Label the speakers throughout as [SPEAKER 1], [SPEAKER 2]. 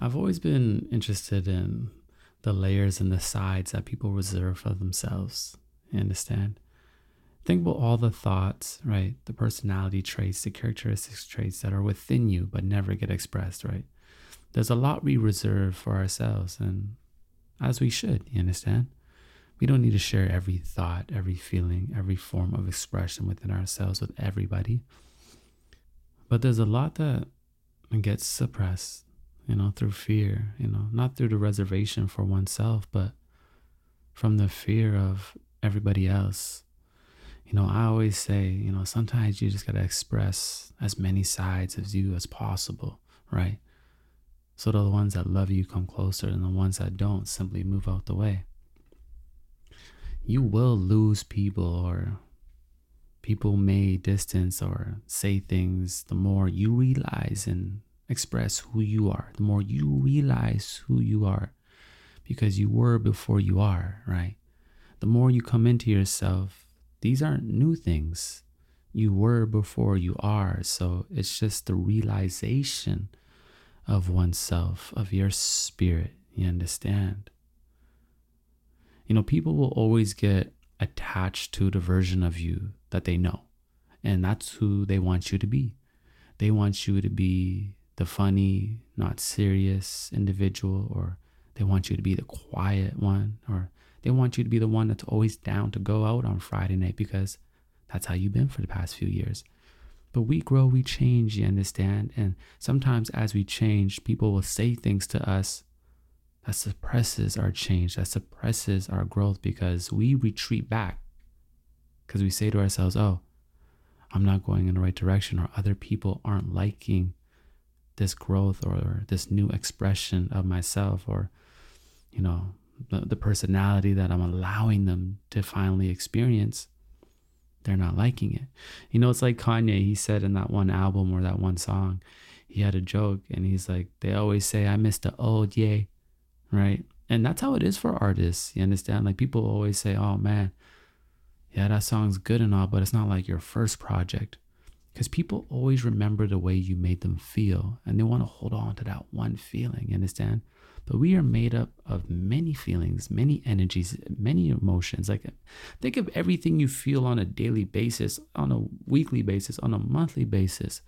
[SPEAKER 1] I've always been interested in the layers and the sides that people reserve for themselves. You understand? Think about all the thoughts, right? The personality traits, the characteristics traits that are within you but never get expressed, right? There's a lot we reserve for ourselves, and as we should, you understand? We don't need to share every thought, every feeling, every form of expression within ourselves with everybody. But there's a lot that gets suppressed, you know, through fear, you know, not through the reservation for oneself, but from the fear of everybody else. You know, I always say, you know, sometimes you just got to express as many sides of you as possible, right? So the ones that love you come closer and the ones that don't simply move out the way. You will lose people or people may distance or say things the more you realize and express who you are, the more you realize who you are because you were before you are, right? The more you come into yourself, these aren't new things. You were before you are. So it's just the realization of oneself, of your spirit. You understand? You know, people will always get attached to the version of you that they know. And that's who they want you to be. They want you to be the funny, not serious individual, or they want you to be the quiet one, or they want you to be the one that's always down to go out on Friday night because that's how you've been for the past few years. But we grow, we change, you understand? And sometimes as we change, people will say things to us that suppresses our change, that suppresses our growth because we retreat back. Because we say to ourselves, oh, I'm not going in the right direction, or other people aren't liking this growth or this new expression of myself, or, you know, the, the personality that I'm allowing them to finally experience they're not liking it. You know, it's like Kanye, he said in that one album or that one song, he had a joke and he's like, they always say, I miss the old yeah, right? And that's how it is for artists. You understand? Like people always say, oh man, yeah, that song's good and all, but it's not like your first project. Because people always remember the way you made them feel and they want to hold on to that one feeling. You understand? But we are made up of many feelings, many energies, many emotions. Like think of everything you feel on a daily basis, on a weekly basis, on a monthly basis.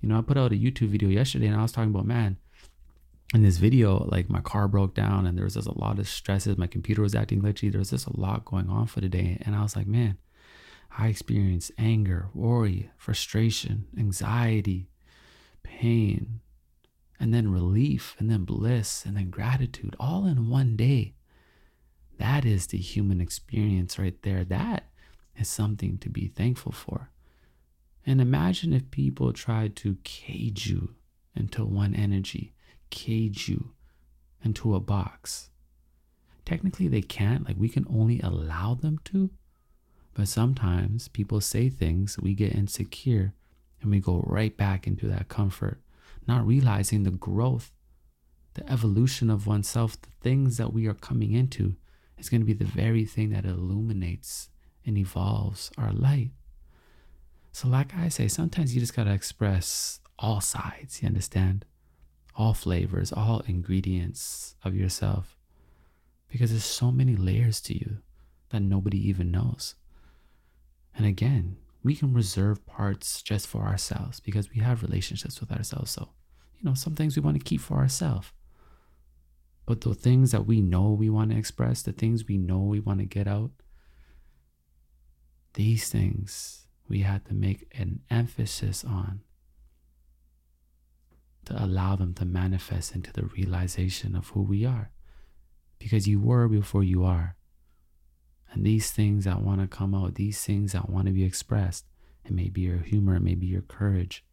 [SPEAKER 1] You know, I put out a YouTube video yesterday and I was talking about, man, in this video, like my car broke down and there was just a lot of stresses. My computer was acting glitchy. There was just a lot going on for the day. And I was like, man, I experience anger, worry, frustration, anxiety, pain, and then relief, and then bliss, and then gratitude all in one day. That is the human experience right there. That is something to be thankful for. And imagine if people tried to cage you into one energy, cage you into a box. Technically, they can't. Like, we can only allow them to. But sometimes people say things, we get insecure, and we go right back into that comfort not realizing the growth, the evolution of oneself, the things that we are coming into is going to be the very thing that illuminates and evolves our light. So, like I say, sometimes you just got to express all sides, you understand? All flavors, all ingredients of yourself. Because there's so many layers to you that nobody even knows. And again, we can reserve parts just for ourselves because we have relationships with ourselves. So, you know, some things we want to keep for ourselves. But the things that we know we want to express, the things we know we want to get out, these things we had to make an emphasis on to allow them to manifest into the realization of who we are. Because you were before you are. And these things that want to come out, these things that want to be expressed, it may be your humor, it may be your courage,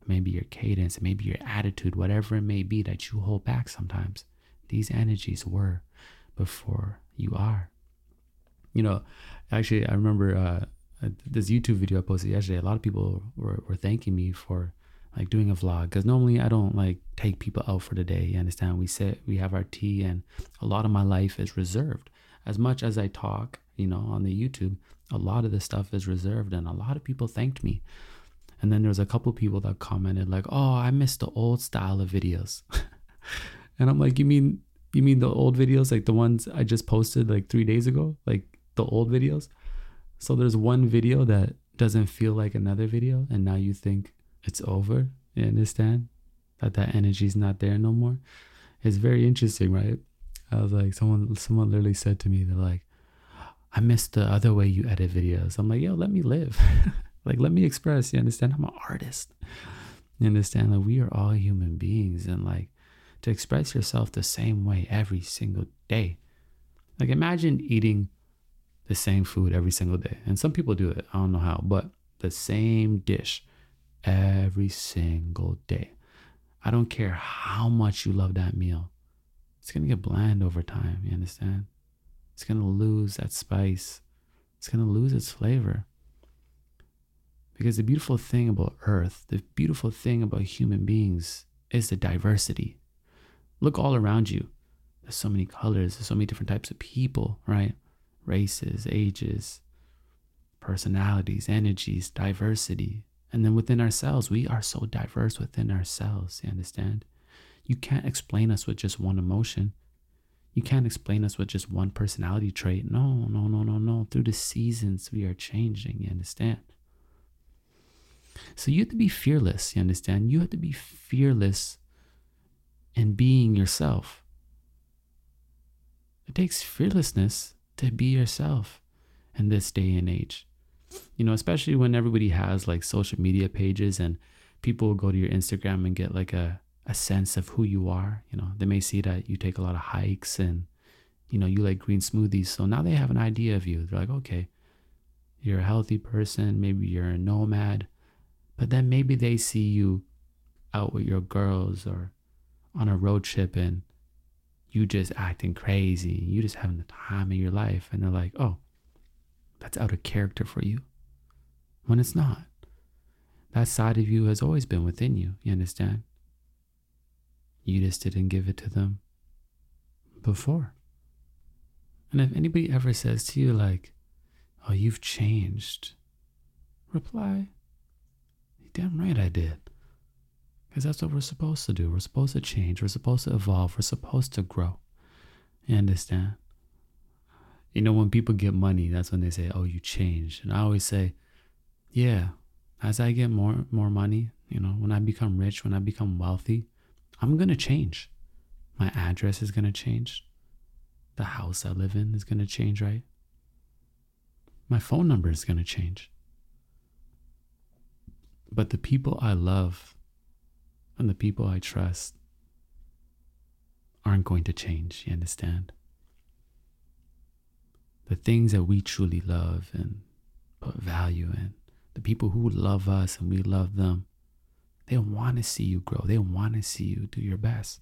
[SPEAKER 1] it may be your cadence, it may be your attitude, whatever it may be that you hold back sometimes. These energies were before you are. You know, actually, I remember uh, this YouTube video I posted yesterday. A lot of people were, were thanking me for like doing a vlog because normally I don't like take people out for the day. You understand? We sit, we have our tea, and a lot of my life is reserved as much as I talk, you know, on the YouTube, a lot of the stuff is reserved and a lot of people thanked me. And then there was a couple people that commented like, "Oh, I miss the old style of videos." and I'm like, you mean you mean the old videos, like the ones I just posted like three days ago, like the old videos? So there's one video that doesn't feel like another video, and now you think it's over. You understand that that energy is not there no more. It's very interesting, right? I was like, someone someone literally said to me, they're like, I miss the other way you edit videos. I'm like, yo, let me live. like, let me express. You understand? I'm an artist. You understand? Like, we are all human beings, and like to express yourself the same way every single day. Like, imagine eating the same food every single day. And some people do it. I don't know how, but the same dish every single day. I don't care how much you love that meal. It's going to get bland over time. You understand? It's going to lose that spice. It's going to lose its flavor. Because the beautiful thing about Earth, the beautiful thing about human beings is the diversity. Look all around you. There's so many colors, there's so many different types of people, right? Races, ages, personalities, energies, diversity. And then within ourselves, we are so diverse within ourselves. You understand? You can't explain us with just one emotion. You can't explain us with just one personality trait. No, no, no, no, no. Through the seasons, we are changing. You understand? So you have to be fearless. You understand? You have to be fearless in being yourself. It takes fearlessness to be yourself in this day and age you know, especially when everybody has like social media pages and people will go to your Instagram and get like a, a sense of who you are. You know, they may see that you take a lot of hikes and, you know, you like green smoothies. So now they have an idea of you. They're like, okay, you're a healthy person. Maybe you're a nomad. But then maybe they see you out with your girls or on a road trip and you just acting crazy. You just having the time of your life. And they're like, oh, that's out of character for you when it's not. That side of you has always been within you, you understand? You just didn't give it to them before. And if anybody ever says to you, like, oh, you've changed, reply, damn right I did. Because that's what we're supposed to do. We're supposed to change. We're supposed to evolve. We're supposed to grow. You understand? you know, when people get money, that's when they say, "Oh, you changed." And I always say, "Yeah, as I get more more money, you know, when I become rich, when I become wealthy, I'm gonna change. My address is gonna change. The house I live in is gonna change, right? My phone number is gonna change. But the people I love and the people I trust aren't going to change. You understand?" the things that we truly love and put value in, the people who love us and we love them, they want to see you grow. They want to see you do your best.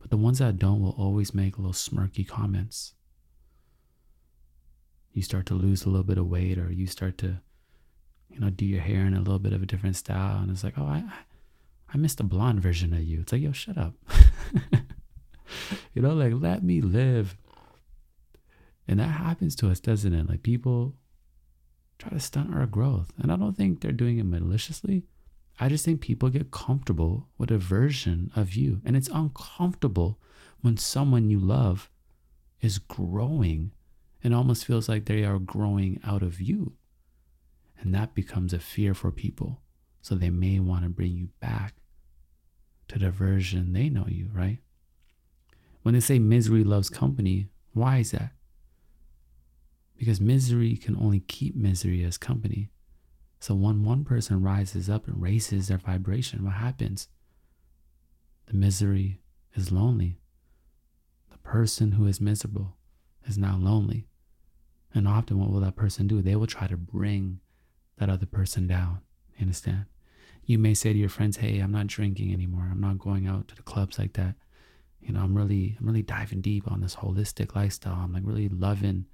[SPEAKER 1] But the ones that don't will always make little smirky comments. You start to lose a little bit of weight, or you start to, you know, do your hair in a little bit of a different style, and it's like, oh, I, I missed a blonde version of you. It's like, yo, shut up. you know, like let me live and that happens to us, doesn't it? Like people try to stunt our growth. And I don't think they're doing it maliciously. I just think people get comfortable with a version of you. And it's uncomfortable when someone you love is growing and almost feels like they are growing out of you. And that becomes a fear for people. So they may want to bring you back to the version they know you, right? When they say misery loves company, why is that? because misery can only keep misery as company. So when one person rises up and raises their vibration, what happens? The misery is lonely. The person who is miserable is now lonely. And often, what will that person do? They will try to bring that other person down. You understand? You may say to your friends, "Hey, I'm not drinking anymore. I'm not going out to the clubs like that. You know, I'm really, I'm really diving deep on this holistic lifestyle. I'm like really loving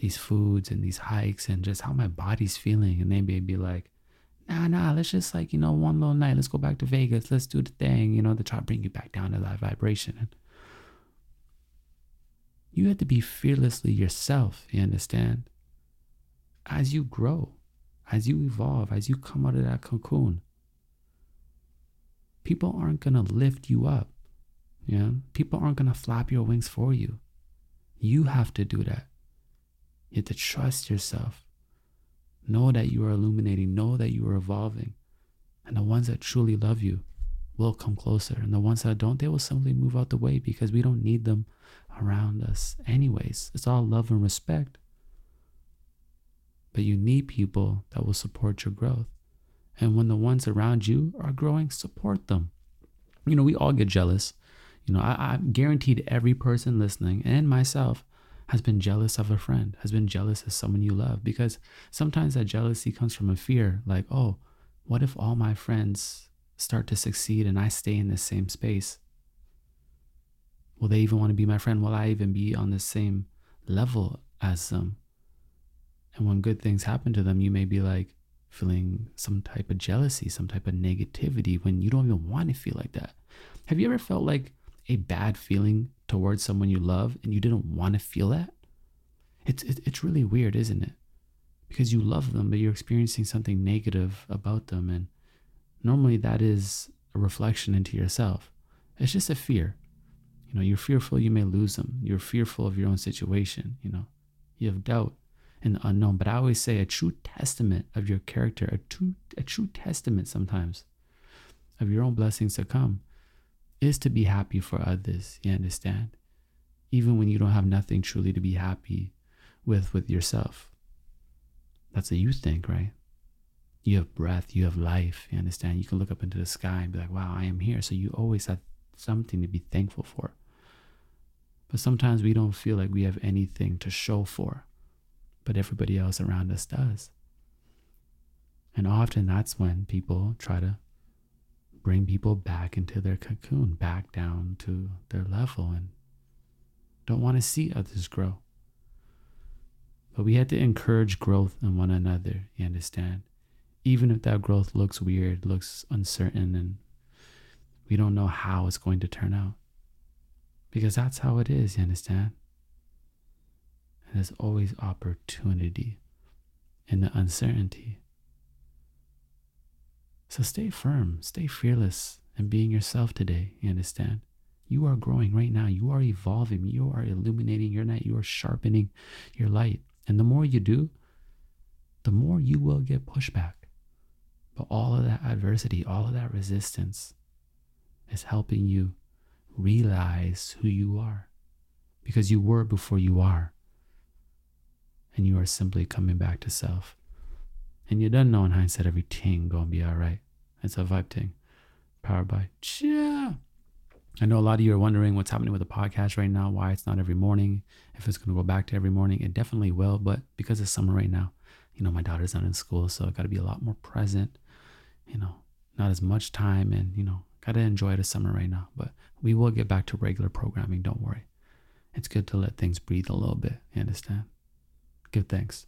[SPEAKER 1] these foods and these hikes and just how my body's feeling. And they may be like, nah, nah, let's just like, you know, one little night, let's go back to Vegas, let's do the thing, you know, to try to bring you back down to that vibration. And you have to be fearlessly yourself, you understand? As you grow, as you evolve, as you come out of that cocoon, people aren't to lift you up. Yeah. People aren't to flap your wings for you. You have to do that. You have to trust yourself. Know that you are illuminating. Know that you are evolving. And the ones that truly love you will come closer. And the ones that don't, they will simply move out the way because we don't need them around us, anyways. It's all love and respect. But you need people that will support your growth. And when the ones around you are growing, support them. You know, we all get jealous. You know, I, I'm guaranteed every person listening and myself has been jealous of a friend, has been jealous of someone you love, because sometimes that jealousy comes from a fear like, oh, what if all my friends start to succeed and I stay in the same space? Will they even want to be my friend? Will I even be on the same level as them? And when good things happen to them, you may be like feeling some type of jealousy, some type of negativity when you don't even want to feel like that. Have you ever felt like a bad feeling towards someone you love and you didn't want to feel that? It's, it's really weird, isn't it? Because you love them, but you're experiencing something negative about them. And normally that is a reflection into yourself. It's just a fear. You know, you're fearful you may lose them. You're fearful of your own situation. You know, you have doubt in the unknown. But I always say a true testament of your character, a true, a true testament sometimes of your own blessings to come is to be happy for others. You understand? Even when you don't have nothing truly to be happy with with yourself. That's what you think, right? You have breath, you have life, you understand? You can look up into the sky and be like, wow, I am here. So you always have something to be thankful for. But sometimes we don't feel like we have anything to show for but everybody else around us does. And often that's when people try to bring people back into their cocoon, back down to their level, and don't want to see others grow. But we have to encourage growth in one another, you understand? Even if that growth looks weird, looks uncertain, and we don't know how it's going to turn out. Because that's how it is, you understand? And there's always opportunity in the uncertainty. So stay firm, stay fearless, and being yourself today. You understand? You are growing right now. You are evolving. You are illuminating your night. You are sharpening your light. And the more you do, the more you will get pushback. But all of that adversity, all of that resistance is helping you realize who you are because you were before you are and you are simply coming back to self. And you don't know in hindsight everything gonna be alright. It's a vibe thing. Powered by Chia. I know a lot of you are wondering what's happening with the podcast right now, why it's not every morning, if it's gonna go back to every morning. It definitely will, but because it's summer right now, you know, my daughter's not in school, so I gotta be a lot more present, you know, not as much time and, you know, gotta enjoy the summer right now. But we will get back to regular programming, don't worry. It's good to let things breathe a little bit, you understand? Give thanks.